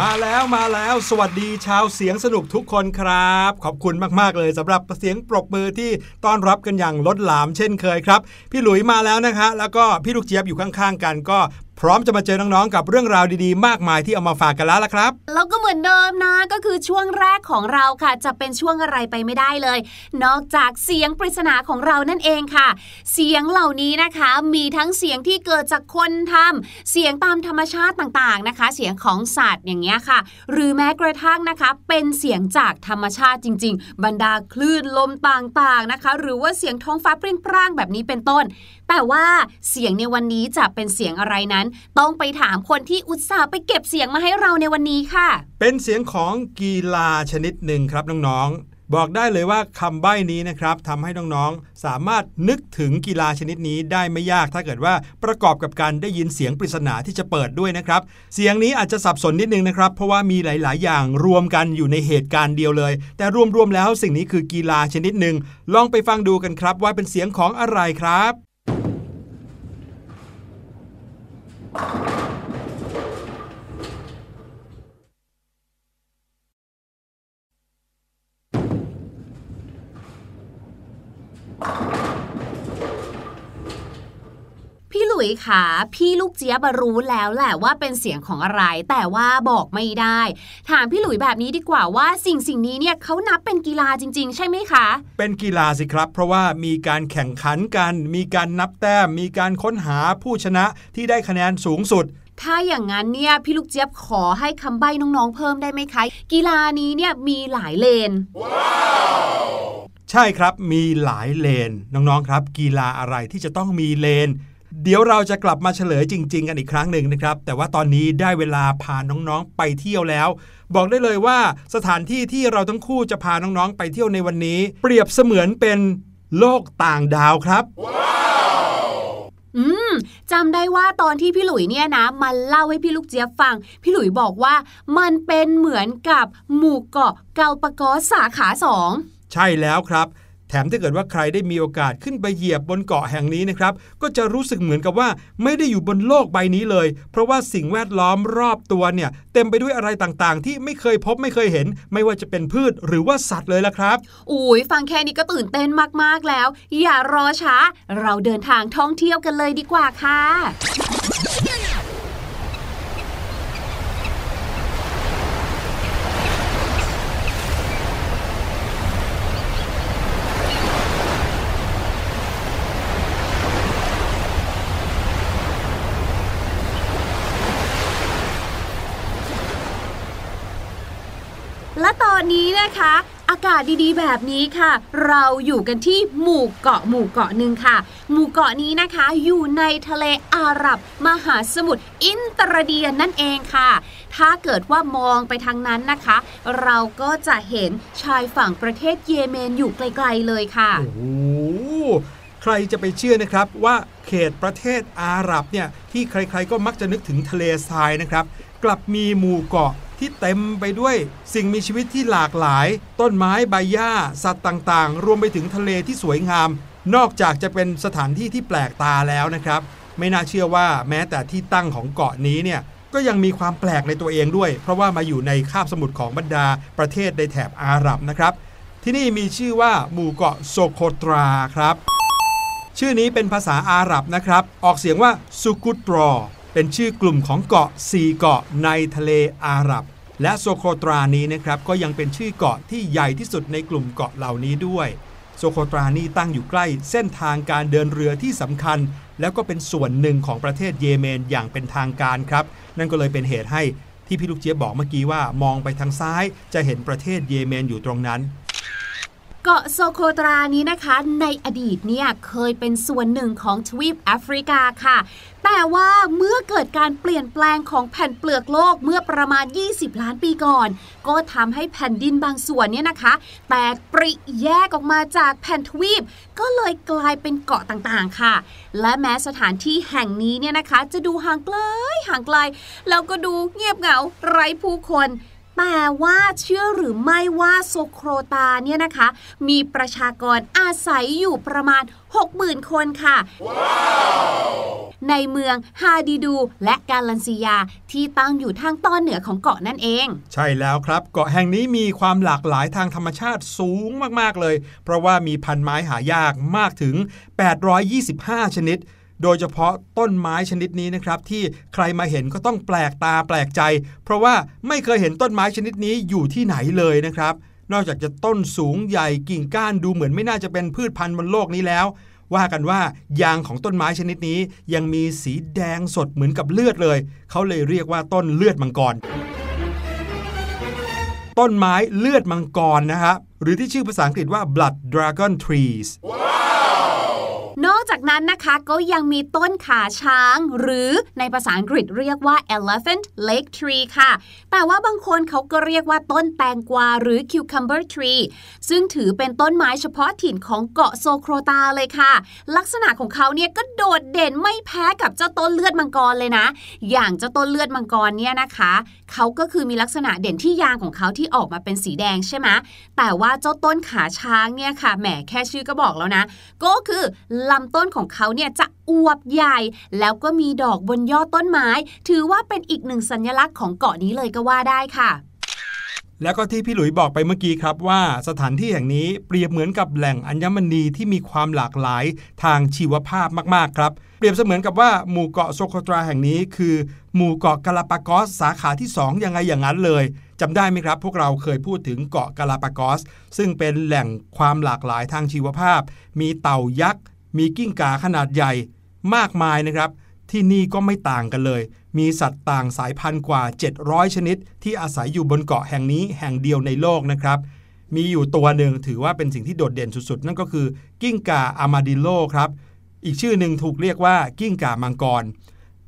มาแล้วมาแล้วสวัสดีชาวเสียงสนุกทุกคนครับ ขอบคุณมากๆเลยสำหรับเสียงปรบมือที่ต้อนรับกันอย่างล้นหลามเช่นเคยครับ พี่หลุยมาแล้วนะคะ แล้วก็พี่ลูกเจี๊ยบอยู่ข้างๆกันก็ พร้อมจะมาเจอน้องๆกับเรื่องราวดีๆ มากมายที่เอามาฝากกันแล้วละครับ แล้วก็เหมือนเดิมนะก็คือช่วงแรกของเราค่ะ จะเป็นช่วงอะไรไปไม่ได้เลย นอกจากเสียงปริศนาของเรานั่นเองค่ะ เสียงเหล่านี้นะคะ มีทั้งเสียงที่เกิดจากคนทำเสียงตามธรรมชาติต่างๆนะคะ เสียงของสัตว์อย่างเงี้ยค่ะ หรือแม้กระทั่งนะคะ เป็นเสียงจากธรรมชาติจริง ๆ บรรดาคลื่นลมต่างๆนะคะ หรือว่าเสียงท้องฟ้าเปร่งปร่างแบบนี้เป็นต้น แต่ว่าเสียงในวันนี้จะเป็นเสียงอะไรนั้นต้องไปถามคนที่อุตส่าห์ไปเก็บเสียงมาให้เราในวันนี้ค่ะ เป็นเสียงของกีฬาชนิดหนึ่งครับน้องๆ บอกได้เลยว่าคำใบ้นี้นะครับทำให้น้องๆ สามารถนึกถึงกีฬาชนิดนี้ได้ไม่ยากถ้าเกิดว่าประกอบกับการได้ยินเสียงปริศนาที่จะเปิดด้วยนะครับ เสียงนี้อาจจะสับสนนิดนึงนะครับ เพราะว่ามีหลาย ๆ อย่างรวมกันอยู่ในเหตุการณ์เดียวเลย แต่รวม ๆ แล้วสิ่งนี้คือกีฬาชนิดหนึ่งลองไปฟังดูกันครับว่าเป็นเสียงของอะไรครับ พี่ ลุยค่ะพี่ลูกเจี๊ยบรู้แล้วแหละว่าเป็นเสียงของอะไร แต่ว่าบอกไม่ได้ ถามพี่หลุยแบบนี้ดีกว่าว่าสิ่งสิ่งนี้เนี่ยเขานับเป็นกีฬาจริง ๆ ใช่ไหมคะ เป็นกีฬาสิครับ เพราะว่ามีการแข่งขันกัน มีการนับแต้มมีการค้นหาผู้ชนะที่ได้คะแนนสูงสุดถ้าอย่างนั้นเนี่ยพี่ลูกเจี๊ยบขอให้คำใบ้น้องๆเพิ่มได้ไหมคะ กีฬานี้เนี่ยมีหลายเลนใช่ครับมีหลายเลนน้องๆครับ กีฬาอะไรที่จะต้องมีเลน เดี๋ยวเราจะกลับมาเฉลยจริง ๆ กันอีกครั้งหนึ่งนะครับ แต่ว่าตอนนี้ได้เวลาพาน้องๆไปเที่ยวแล้ว บอกได้เลยว่าสถานที่ที่เราทั้งคู่จะพาน้องๆไปเที่ยวในวันนี้ เปรียบเสมือนเป็นโลกต่างดาวครับอืมจำได้ว่าตอนที่พี่หลุยเนี่ยนะมันเล่าให้พี่ลูกเจี๊ยบฟัง พี่หลุยบอกว่ามันเป็นเหมือนกับหมู่เกาะเกาปะกอสาขาสองใช่แล้วครับ แถมถ้าเกิดว่าใครได้มีโอกาสขึ้นไปเหยียบบนเกาะแห่งนี้นะครับ ก็จะรู้สึกเหมือนกับว่าไม่ได้อยู่บนโลกใบนี้เลย เพราะว่าสิ่งแวดล้อมรอบตัวเนี่ยเต็มไปด้วยอะไรต่างๆ ที่ไม่เคยพบไม่เคยเห็น ไม่ว่าจะเป็นพืชหรือว่าสัตว์เลยละครับอุ้ยฟังแค่นี้ก็ตื่นเต้นมากๆแล้ว อย่ารอช้า เราเดินทางท่องเที่ยวกันเลยดีกว่าค่ะ และตอนนี้นะคะ อากาศดีๆ แบบนี้ค่ะ เราอยู่กันที่หมู่เกาะหมู่เกาะหนึ่งค่ะ หมู่เกาะนี้นะคะอยู่ในทะเลอาหรับ มหาสมุทรอินตรเดียนนั่นเองค่ะ ถ้าเกิดว่ามองไปทางนั้นนะคะ เราก็จะเห็นชายฝั่งประเทศเยเมนอยู่ไกลๆเลยค่ะโอ้โหใครจะไปเชื่อนะครับว่าเขตประเทศอาหรับเนี่ยที่ใครๆก็มักจะนึกถึงทะเลทรายนะครับ กลับมีหมู่เกาะ ที่เต็มไปด้วยสิ่งมีชีวิตที่หลากหลาย ต้นไม้ใบหญ้า สัตว์ต่างๆ รวมไปถึงทะเลที่สวยงาม นอกจากจะเป็นสถานที่ที่แปลกตาแล้วนะครับ ไม่น่าเชื่อว่าแม้แต่ที่ตั้งของเกาะนี้เนี่ยก็ยังมีความแปลกในตัวเองด้วย เพราะว่ามาอยู่ในคาบสมุทรของบรรดาประเทศในแถบอาหรับนะครับ ที่นี่มีชื่อว่าหมู่เกาะโซโคตราครับ ชื่อนี้เป็นภาษาอาหรับนะครับ ออกเสียงว่าสุกุตรอเป็นชื่อกลุ่มของเกาะ4เกาะในทะเลอาหรับ และโซโคตรานี้นะครับก็ยังเป็นชื่อเกาะที่ใหญ่ที่สุดในกลุ่มเกาะเหล่านี้ด้วย โซโคตรานี้ตั้งอยู่ใกล้เส้นทางการเดินเรือที่สำคัญ แล้วก็เป็นส่วนหนึ่งของประเทศเยเมนอย่างเป็นทางการครับ นั่นก็เลยเป็นเหตุให้ที่พี่ลูกเจี๊ยบบอกเมื่อกี้ว่ามองไปทางซ้าย จะเห็นประเทศเยเมนอยู่ตรงนั้น เกาะโซโคตรานี้นะคะ ในอดีตเนี่ยเคยเป็นส่วนหนึ่งของทวีปแอฟริกาค่ะ แต่ว่าเมื่อเกิดการเปลี่ยนแปลงของแผ่นเปลือกโลกเมื่อประมาณ 20 ล้านปีก่อน ก็ทำให้แผ่นดินบางส่วนเนี่ยนะคะ แตกปริแยกออกมาจากแผ่นทวีป ก็เลยกลายเป็นเกาะต่างๆค่ะ และแม้สถานที่แห่งนี้เนี่ยนะคะ จะดูห่างไกลห่างไกลแล้วก็ดูเงียบเหงาไร้ผู้คน แต่ว่าเชื่อหรือไม่ว่าโซโครตาเนี่ยนะคะ มีประชากรอาศัยอยู่ประมาณ 60,000 คนค่ะในเมืองฮาดิดูและกาลันซียาที่ตั้งอยู่ทางตอนเหนือของเกาะนั่นเอง ใช่แล้วครับ เกาะแห่งนี้มีความหลากหลายทางธรรมชาติสูงมากๆเลย เพราะว่ามีพันไม้หายากมากถึง 825 ชนิด โดยเฉพาะต้นไม้ชนิดนี้นะครับที่ใครมาเห็นก็ต้องแปลกตาแปลกใจ เพราะว่าไม่เคยเห็นต้นไม้ชนิดนี้อยู่ที่ไหนเลยนะครับ นอกจากจะต้นสูงใหญ่กิ่งก้านดูเหมือนไม่น่าจะเป็นพืชพันธุ์บนโลกนี้แล้ว ว่ากันว่ายางของต้นไม้ชนิดนี้ ยังมีสีแดงสดเหมือนกับเลือดเลย เขาเลยเรียกว่าต้นเลือดมังกร ต้นไม้เลือดมังกรนะครับหรือที่ชื่อภาษาอังกฤษว่า blood dragon trees นอกจาก นั้นนะคะก็ยังมีต้นขาช้าง หรือในภาษาอังกฤษเรียกว่า elephant lake tree ค่ะ แต่ว่าบางคนเขาก็เรียกว่าต้นแตงกวาหรือ cucumber tree ซึ่งถือเป็นต้นไม้เฉพาะถิ่นของเกาะโซโครตาเลยค่ะ ลักษณะของเขาเนี่ยก็โดดเด่นไม่แพ้กับเจ้าต้นเลือดมังกรเลยนะ อย่างเจ้าต้นเลือดมังกรเนี่ยนะคะ เขาก็คือมีลักษณะเด่นที่ยางของเขาที่ออกมาเป็นสีแดงใช่ไหมแต่ว่าเจ้าต้นขาช้างเนี่ยค่ะแหมแค่ชื่อก็บอกแล้วนะ ก็คือลำต้นของเขาเนี่ยจะอวบใหญ่ แล้วก็มีดอกบนยอดต้นไม้ ถือว่าเป็นอีกหนึ่งสัญลักษณ์ของเกาะนี้เลยก็ว่าได้ค่ะแล้วก็ที่พี่หลุยบอกไปเมื่อกี้ครับว่าสถานที่แห่งนี้เปรียบเหมือนกับแหล่งอัญมณีที่มีความหลากหลายทางชีวภาพมาก ๆ ครับ เปรียบเสมือนกับว่าหมู่เกาะโซโคตราแห่งนี้ คือหมู่เกาะกาลาปากอสสาขาที่ 2 ยังไงอย่างนั้นเลยจำได้ไหมครับ พวกเราเคยพูดถึงเกาะกาลาปากอส ซึ่งเป็นแหล่งความหลากหลายทางชีวภาพ มีเต่ายักษ์ มีกิ้งก่าขนาดใหญ่ มากมายนะครับ ที่นี่ก็ไม่ต่างกันเลย มีสัตว์ต่างสายพันธุ์กว่า 700 ชนิด ที่อาศัยอยู่บนเกาะแห่งนี้แห่งเดียวในโลกนะครับมีอยู่ตัวหนึ่งถือว่าเป็นสิ่งที่โดดเด่นสุดๆ นั่นก็คือกิ้งก่าอามาดิโลครับ อีกชื่อหนึ่งถูกเรียกว่ากิ้งก่ามังกร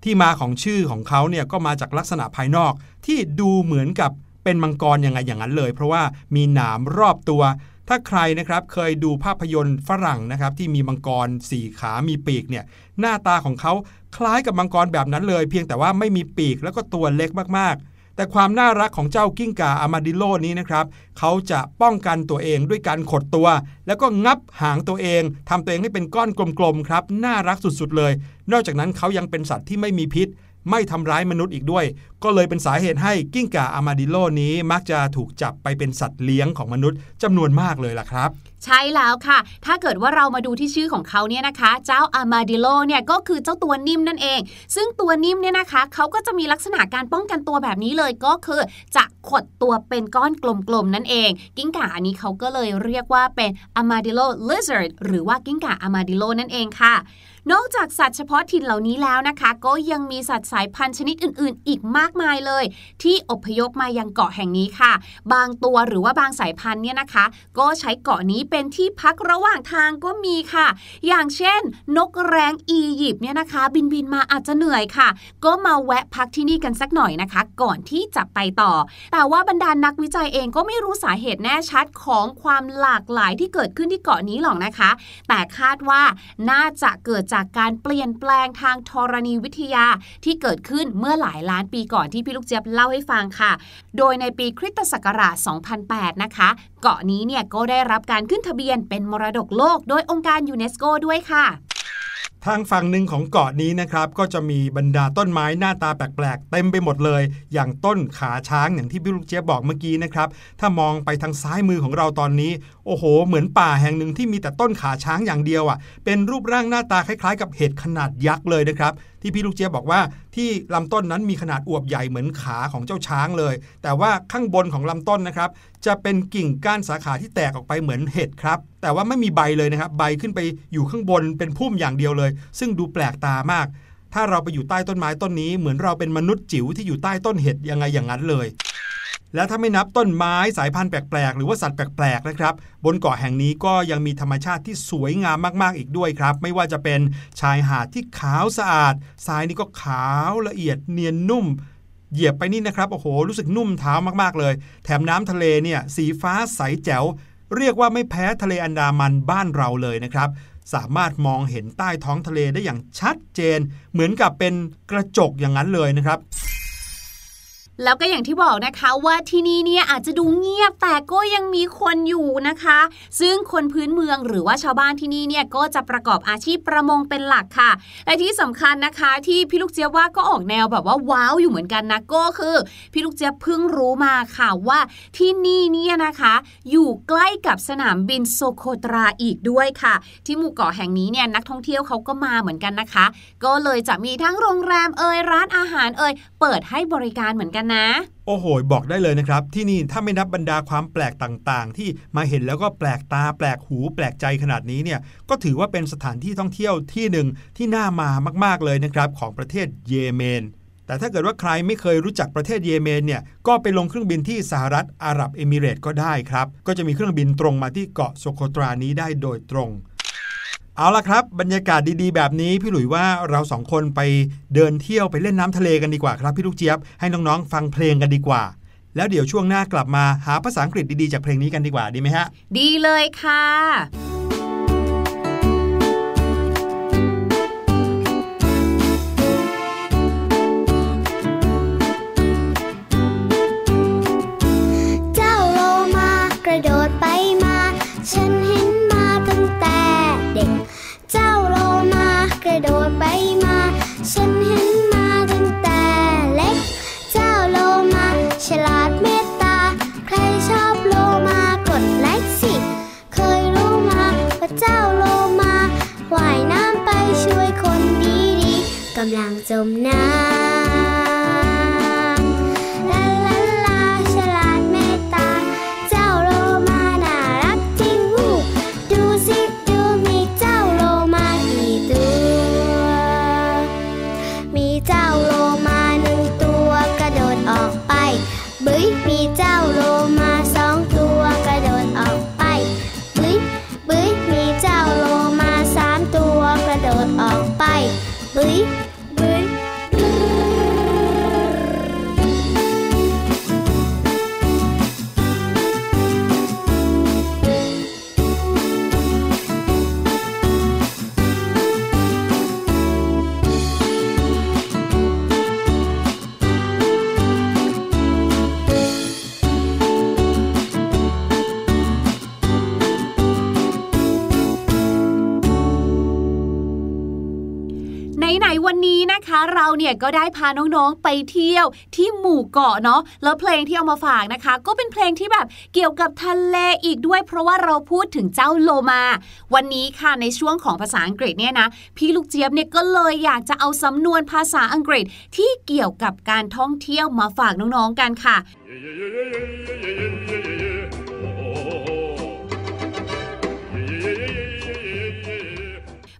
ที่มาของชื่อของเขาเนี่ยก็มาจากลักษณะภายนอกที่ดูเหมือนกับเป็นมังกรยังไงอย่างนั้นเลย เพราะว่ามีหนามรอบตัว ถ้าใครนะครับเคยดูภาพยนตร์ฝรั่งนะครับที่มีมังกรสี่ขามีปีกเนี่ยหน้าตาของเขาคล้ายกับมังกรแบบนั้นเลย เพียงแต่ว่าไม่มีปีกแล้วก็ตัวเล็กมากๆ แต่ความน่ารักของเจ้ากิ้งก่าอามาดิโลนี้นะครับเขาจะป้องกันตัวเองด้วยการขดตัว แล้วก็งับหางตัวเองทำตัวเองให้เป็นก้อนกลมๆครับน่ารักสุดๆเลย นอกจากนั้นเขายังเป็นสัตว์ที่ไม่มีพิษ ไม่ทำร้ายมนุษย์อีกด้วย ก็เลยเป็นสาเหตุให้กิ้งก่าอามาดิโลนี้มักจะถูกจับไปเป็นสัตว์เลี้ยงของมนุษย์จำนวนมากเลยล่ะครับใช่แล้วค่ะ ถ้าเกิดว่าเรามาดูที่ชื่อของเขาเนี่ยนะคะ เจ้าอามาดิโลเนี่ยก็คือเจ้าตัวนิ่มนั่นเอง ซึ่งตัวนิ่มเนี่ยนะคะเขาก็จะมีลักษณะการป้องกันตัวแบบนี้เลยก็คือ จะขดตัวเป็นก้อนกลมๆนั่นเอง กิ้งก่าอันนี้เขาก็เลยเรียกว่าเป็น armadillo lizard หรือว่ากิ้งก่า armadillo นั่นเองค่ะ นอกจากสัตว์เฉพาะถิ่นเหล่านี้แล้วนะคะ ก็ยังมีสัตว์สายพันธุ์ชนิดอื่น ๆ อีกมากมายเลย ที่อพยพมายังเกาะแห่งนี้ค่ะ บางตัวหรือว่าบางสายพันธุ์เนี่ยนะคะ ก็ใช้เกาะนี้เป็นที่พักระหว่างทางก็มีค่ะ อย่างเช่น นกแร้งอียิปต์เนี่ยนะคะ บินบินมาอาจจะเหนื่อยค่ะ ก็มาแวะพักที่นี่กันสักหน่อยนะคะ ก่อนที่จะไปต่อ แต่ว่าบรรดานักวิจัยเองก็ไม่รู้สาเหตุแน่ชัดของความหลากหลายที่เกิดขึ้นที่เกาะนี้หรอกนะคะ แต่คาดว่าน่าจะเกิดจากการเปลี่ยนแปลงทางธรณีวิทยาที่เกิดขึ้นเมื่อหลายล้านปีก่อนที่พี่ลูกเจี๊ยบเล่าให้ฟังค่ะ โดยในปีคริสตศักราช 2008 นะคะ เกาะนี้เนี่ยก็ได้รับการขึ้นทะเบียนเป็นมรดกโลก โดยองค์การยูเนสโกด้วยค่ะ ทางฝั่งหนึ่งของเกาะนี้นะครับ ก็จะมีบรรดาต้นไม้หน้าตาแปลกๆ เต็มไปหมดเลย อย่างต้นขาช้างอย่างที่พี่ลูกเจี๊ยบบอกเมื่อกี้นะครับ ถ้ามองไปทางซ้ายมือของเราตอนนี้ โอ้โห เหมือนป่าแห่งหนึ่งที่มีแต่ต้นขาช้างอย่างเดียวอะ่ะ เป็นรูปร่างหน้าตาคล้ายๆ กับเห็ดขนาดยักษ์เลยนะครับ ที่พี่ลูกเจี๊ยบบอกว่า ที่ลำต้นนั้นมีขนาดอวบใหญ่เหมือนขาของเจ้าช้างเลย แต่ว่าข้างบนของลำต้นนะครับ จะเป็นกิ่งก้านสาขาที่แตกออกไปเหมือนเห็ดครับ แต่ว่าไม่มีใบเลยนะครับ ใบขึ้นไปอยู่ข้างบนเป็นพุ่มอย่างเดียวเลย ซึ่งดูแปลกตามาก ถ้าเราไปอยู่ใต้ต้นไม้ต้นนี้เหมือนเราเป็นมนุษย์จิ๋วที่อยู่ใต้ต้นเห็ดยังไงอย่างนั้นเลย และถ้าไม่นับต้นไม้สายพันธุ์แปลกๆ หรือว่าสัตว์แปลกๆนะครับบนเกาะแห่งนี้ก็ยังมีธรรมชาติที่สวยงามมากๆอีกด้วยครับ ไม่ว่าจะเป็นชายหาดที่ขาวสะอาดทรายนี่ก็ขาวละเอียดเนียนนุ่มเหยียบไปนี่นะครับโอ้โหรู้สึกนุ่มเท้ามากๆเลย แถมน้ำทะเลเนี่ยสีฟ้าใสแจ๋วเรียกว่าไม่แพ้ทะเลอันดามันบ้านเราเลยนะครับ สามารถมองเห็นใต้ท้องทะเลได้อย่างชัดเจน เหมือนกับเป็นกระจกอย่างนั้นเลยนะครับ แล้วก็อย่างที่บอกนะคะว่าที่นี่เนี่ยอาจจะดูเงียบแต่ก็ยังมีคนอยู่นะคะ ซึ่งคนพื้นเมืองหรือว่าชาวบ้านที่นี่เนี่ยก็จะประกอบอาชีพประมงเป็นหลักค่ะและที่สำคัญนะคะที่พี่ลูกเจี๊ยบว่าก็ออกแนวแบบว่าว้าวอยู่เหมือนกันนะก็คือพี่ลูกเจี๊ยบเพิ่งรู้มาค่ะว่าที่นี่เนี่ยนะคะ อยู่ใกล้กับสนามบินโซโคตราอีกด้วยค่ะ ที่หมู่เกาะแห่งนี้เนี่ยนักท่องเที่ยวเขาก็มาเหมือนกันนะคะ ก็เลยจะมีทั้งโรงแรมเอ่ยร้านอาหารเอ่ยเปิดให้บริการเหมือนกันนะ โอ้โห บอกได้เลยนะครับ ที่นี่ถ้าไม่นับบรรดาความแปลกต่างๆ ที่มาเห็นแล้วก็แปลกตาแปลกหูแปลกใจขนาดนี้เนี่ยก็ถือว่าเป็นสถานที่ท่องเที่ยวที่หนึ่งที่น่ามามากๆเลยนะครับของประเทศเยเมนแต่ถ้าเกิดว่าใครไม่เคยรู้จักประเทศเยเมนเนี่ยก็ไปลงเครื่องบินที่สหรัฐอาหรับเอมิเรตส์ก็ได้ครับ ก็จะมีเครื่องบินตรงมาที่เกาะโซโคตรานี้ได้โดยตรง เอาละครับ บรรยากาศดีๆ แบบนี้พี่หลุยว่าเราสองคนไปเดินเที่ยวไปเล่นน้ำทะเลกันดีกว่าครับพี่ลูกเจี๊ยบให้น้องๆ ฟังเพลงกันดีกว่า แล้วเดี๋ยวช่วงหน้ากลับมาหาภาษาอังกฤษดีๆ จากเพลงนี้กันดีกว่าดีไหมฮะ ดีเลยค่ะ เราเนี่ยก็ได้พาน้องๆไปเที่ยวที่หมู่เกาะเนาะแล้วเพลงที่เอามาฝากนะคะ ก็เป็นเพลงที่แบบเกี่ยวกับทะเลอีกด้วย เพราะว่าเราพูดถึงเจ้าโลมา วันนี้ค่ะในช่วงของภาษาอังกฤษเนี่ยนะพี่ลูกเจี๊ยบเนี่ยก็เลยอยากจะเอาสำนวนภาษาอังกฤษที่เกี่ยวกับการท่องเที่ยวมาฝากน้องๆกันค่ะ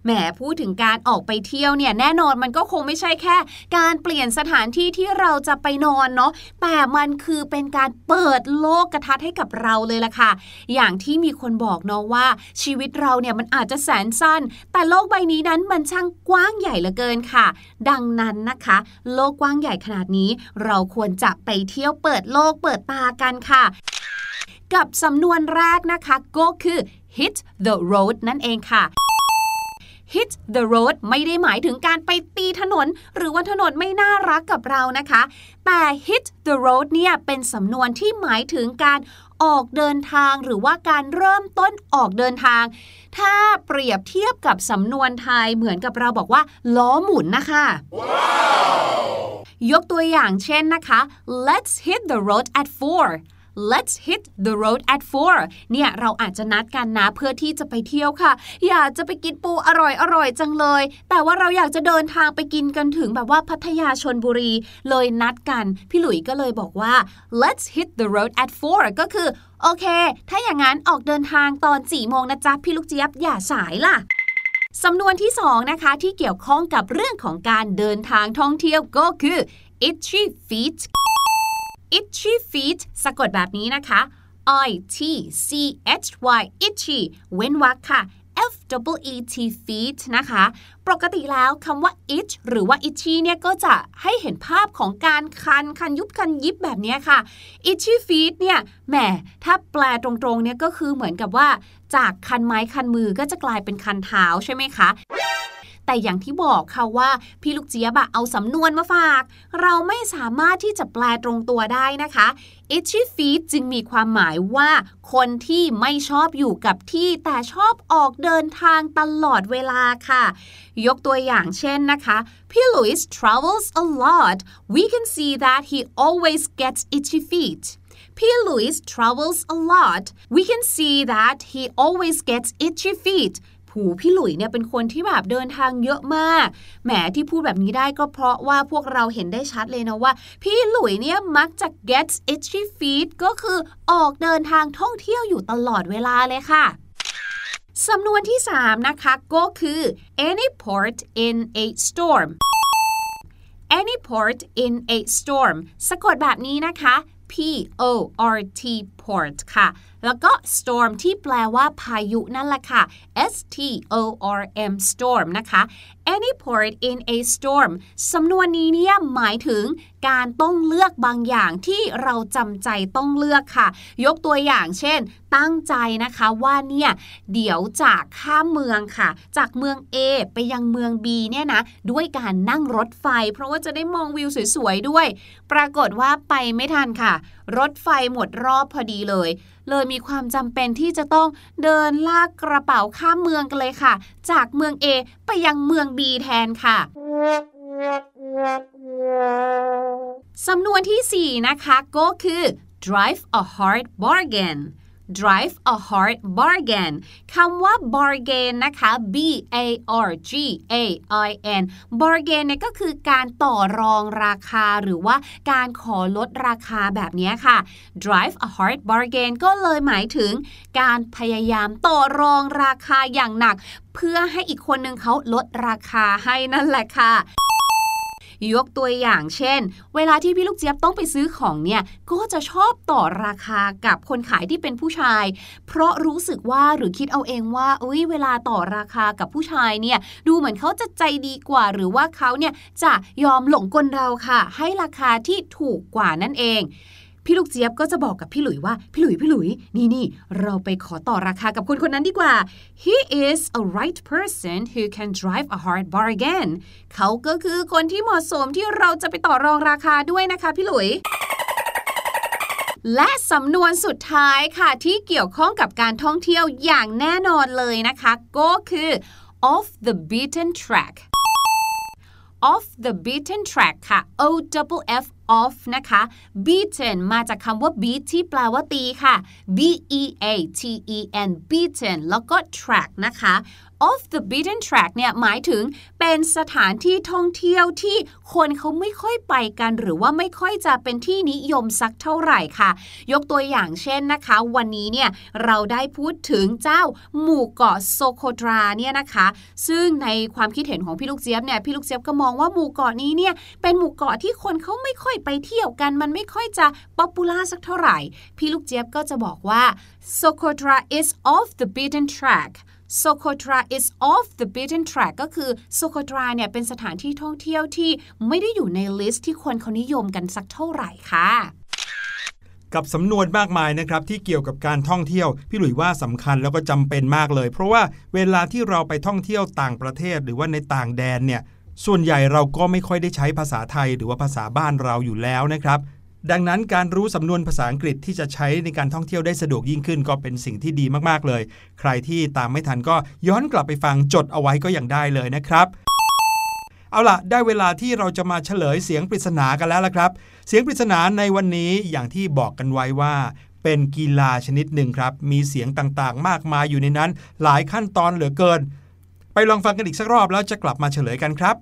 แหมพูดถึงการออกไปเที่ยวเนี่ยแน่นอนมันก็คงไม่ใช่แค่ การเปลี่ยนสถานที่ที่เราจะไปนอนเนาะแต่มันคือเป็นการเปิดโลกกระทัดให้กับเราเลยล่ะค่ะ อย่างที่มีคนบอกเนาะว่า ชีวิตเราเนี่ยมันอาจจะแสนสั้น แต่โลกใบนี้นั้นมันช่างกว้างใหญ่เหลือเกินค่ะ ดังนั้นนะคะ โลกกว้างใหญ่ขนาดนี้ เราควรจะไปเที่ยวเปิดโลกเปิดตากันค่ะ กับสำนวนแรกนะคะ ก็คือ hit the road นั่นเองค่ะ hit the road ไม่ได้หมายถึงการไปตีถนน หรือว่าถนนไม่น่ารักกับเรานะคะ แต่ hit the road เนี่ยเป็นสำนวนที่หมายถึงการออกเดินทางหรือว่าการเริ่มต้นออกเดินทาง ถ้าเปรียบเทียบกับสำนวนไทยเหมือนกับเราบอกว่า ล้อหมุนนะคะยกตัวอย่างเช่นนะคะ let's hit the road at four Let's hit the road at four เนี่ยเราอาจจะนัดกันนะเพื่อที่จะไปเที่ยวค่ะ อยากจะไปกินปูอร่อยอร่อยจังเลย แต่ว่าเราอยากจะเดินทางไปกินกันถึงแบบว่าพัทยาชนบุรี เลยนัดกัน พี่หลุยก็เลยบอกว่า let's hit the road at four ก็คือ โอเค ถ้าอย่างนั้นออกเดินทางตอน4โมงนะจ๊ะ พี่ลูกเจี๊ยบอย่าสายล่ะสำนวนที่2นะคะที่เกี่ยวข้องกับเรื่องของการเดินทางท่องเที่ยวก็คือ itchy feet itchy feet สะกดแบบนี้นะคะ i t c h y itchy เว้นวรรคค่ะ f w e t feet นะคะ ปกติแล้วคำว่า itch หรือว่า itchy เนี่ยก็จะให้เห็นภาพของการคัน คันยุบคันยิบแบบนี้ค่ะ itchy feet เนี่ยแหมถ้าแปลตรงๆเนี่ยก็คือเหมือนกับว่า จากคันไม้คันมือก็จะกลายเป็นคันเท้าใช่ไหมคะ แต่อย่างที่บอกค่ะว่า พี่ลูกเจี๊ยบเอาสำนวนมาฝาก เราไม่สามารถที่จะแปลตรงตัวได้นะคะ itchy feet จึงมีความหมายว่า คนที่ไม่ชอบอยู่กับที่แต่ชอบออกเดินทางตลอดเวลาค่ะ ยกตัวอย่างเช่นนะคะพี่ลุยส์ travels a lot we can see that he always gets itchy feet พี่ Louis travels a lot we can see that he always gets itchy feet ผูพี่หลุยเนี่ยเป็นคนที่แบบเดินทางเยอะมาก แหมที่พูดแบบนี้ได้ก็เพราะว่าพวกเราเห็นได้ชัดเลยนะว่า พี่หลุยเนี่ยมักจะ gets itchy feet ก็คือออกเดินทางท่องเที่ยวอยู่ตลอดเวลาเลยค่ะสำนวนที่ 3 นะคะก็คือ any port in a storm any port in a storm สะกดแบบนี้นะคะ P O R T port ค่ะ แล้วก็ storm ที่แปลว่าพายุนั่นแหละค่ะ S T O R M storm นะคะ any port in a storm สำนวนนี้เนี่ยหมายถึงการต้องเลือกบางอย่างที่เราจำใจต้องเลือกค่ะ ยกตัวอย่างเช่น ตั้งใจนะคะว่าเนี่ยเดี๋ยวจากข้ามเมืองค่ะ จากเมือง A ไปยังเมือง B เนี่ยนะด้วยการนั่งรถไฟ เพราะว่าจะได้มองวิวสวยๆด้วย ปรากฏว่าไปไม่ทันค่ะรถไฟหมดรอบพอดีเลย เลยมีความจำเป็นที่จะต้องเดินลากกระเป๋าข้ามเมืองกันเลยค่ะ จากเมือง A ไปยังเมือง B แทนค่ะสำนวนที่ 4 นะคะ ก็คือ drive a hard bargain drive a hard bargain คำว่า bargain นะคะ b a r g a i n bargain เนี่ยก็คือการต่อรองราคาหรือว่าการขอลดราคาแบบนี้ค่ะ drive a hard bargain ก็เลยหมายถึงการพยายามต่อรองราคาอย่างหนัก เพื่อให้อีกคนหนึ่งเขาลดราคาให้นั่นแหละค่ะ ยกตัวอย่างเช่น เวลาที่พี่ลูกเจี๊ยบต้องไปซื้อของเนี่ยก็จะชอบต่อราคากับคนขายที่เป็นผู้ชาย เพราะรู้สึกว่าหรือคิดเอาเองว่าเอ้ยเวลาต่อราคากับผู้ชายเนี่ยดูเหมือนเขาจะใจดีกว่า หรือว่าเขาเนี่ยจะยอมหลงกลเราค่ะ ให้ราคาที่ถูกกว่านั่นเอง พี่ลูกเจี๊ยบก็จะบอกกับพี่หลุยว่า พี่หลุยพี่หลุยนี่นี่เราไปขอต่อราคากับคนคนนั้นดีกว่า he is a right person who can drive a hard bargain เขาก็คือคนที่เหมาะสมที่เราจะไปต่อรองราคาด้วยนะคะ พี่หลุยและสำนวนสุดท้ายค่ะที่เกี่ยวข้องกับการท่องเที่ยวอย่างแน่นอนเลยนะคะ ก็คือ off the beaten track off the beaten track ค่ะ O double F off นะคะ beaten มาจากคำว่า beat ที่แปลว่าตีค่ะ B E A T E N beaten แล้วก็ track นะคะ off the beaten track เนี่ยหมายถึงเป็นสถานที่ท่องเที่ยวที่คนเขาไม่ค่อยไปกัน หรือว่าไม่ค่อยจะเป็นที่นิยมสักเท่าไหร่ค่ะ ยกตัวอย่างเช่นนะคะ วันนี้เนี่ยเราได้พูดถึงเจ้าหมู่เกาะโซโคตราเนี่ยนะคะ ซึ่งในความคิดเห็นของพี่ลูกเจี๊ยบเนี่ยพี่ลูกเจี๊ยบก็มองว่าหมู่เกาะนี้เนี่ยเป็นหมู่เกาะที่คนเขาไม่ค่อยไปเที่ยวกัน มันไม่ค่อยจะป๊อปปูล่าสักเท่าไหร่ พี่ลูกเจี๊ยบก็จะบอกว่า Socotra is off the beaten track Socotra is off the beaten track ก็คือ Socotra เนี่ยเป็นสถานที่ท่องเที่ยวที่ไม่ได้อยู่ในลิสต์ที่คนเขานิยมกันสักเท่าไหร่ค่ะกับสำนวนมากมายนะครับที่เกี่ยวกับการท่องเที่ยว พี่หลุยว่าสำคัญแล้วก็จำเป็นมากเลย เพราะว่าเวลาที่เราไปท่องเที่ยวต่างประเทศหรือว่าในต่างแดนเนี่ยส่วนใหญ่เราก็ไม่ค่อยได้ใช้ภาษาไทย หรือว่าภาษาบ้านเราอยู่แล้วนะครับ ดังนั้นการรู้สำนวนภาษาอังกฤษที่จะใช้ในการท่องเที่ยวได้สะดวกยิ่งขึ้น ก็เป็นสิ่งที่ดีมากๆเลย ใครที่ตามไม่ทันก็ย้อนกลับไปฟังจดเอาไว้ก็ยังได้เลยนะครับ เอาล่ะ ได้เวลาที่เราจะมาเฉลยเสียงปริศนากันแล้วละครับ เสียงปริศนาในวันนี้อย่างที่บอกกันไว้ว่าเป็นกีฬาชนิดหนึ่งครับ มีเสียงต่างๆ มากมายอยู่ในนั้น หลายขั้นตอนเหลือเกิน ไปลองฟังกันอีกสักรอบแล้วจะกลับมาเฉลยกันครับ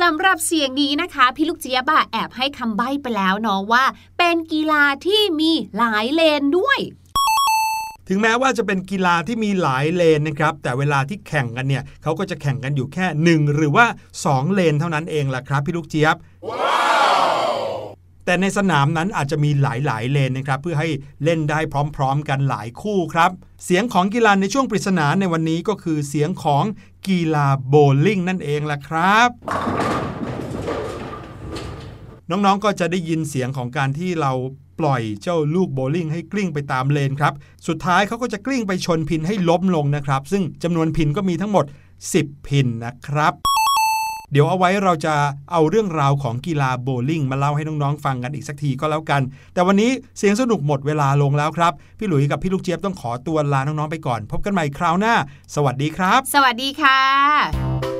สำหรับเสียงนี้นะคะ พี่ลูกเจี๊ยบอะแอบให้คำใบ้ไปแล้วเนาะว่า เป็นกีฬาที่มีหลายเลนด้วยถึงแม้ว่าจะเป็นกีฬาที่มีหลายเลนนะครับ แต่เวลาที่แข่งกันเนี่ยเขาก็จะแข่งกันอยู่แค่ 1 หรือว่า 2 เลนเท่านั้นเองล่ะครับพี่ลูกเจี๊ยบแต่แต่ในสนามนั้นอาจจะมีหลายๆเลนนะครับ เพื่อให้เล่นได้พร้อมๆ กันหลายคู่ครับ เสียงของกีฬาในช่วงปริศนาในวันนี้ก็คือเสียงของกีฬาโบว์ลิ่งนั่นเองล่ะครับ น้องๆก็จะได้ยินเสียงของการที่เราปล่อยเจ้าลูกโบลิ่งให้กลิ้งไปตามเลนครับ สุดท้ายเขาก็จะกลิ้งไปชนพินให้ล้มลงนะครับ ซึ่งจำนวนพินก็มีทั้งหมด 10 พินนะครับเดี๋ยวเอาไว้เราจะเอาเรื่องราวของกีฬาโบลิ่งมาเล่าให้น้องๆฟังกันอีกสักทีก็แล้วกัน แต่วันนี้เสียงสนุกหมดเวลาลงแล้วครับ พี่หลุยส์กับพี่ลูกเจี๊ยบต้องขอตัวลาน้องๆไปก่อน พบกันใหม่คราวหน้า สวัสดีครับ สวัสดีค่ะ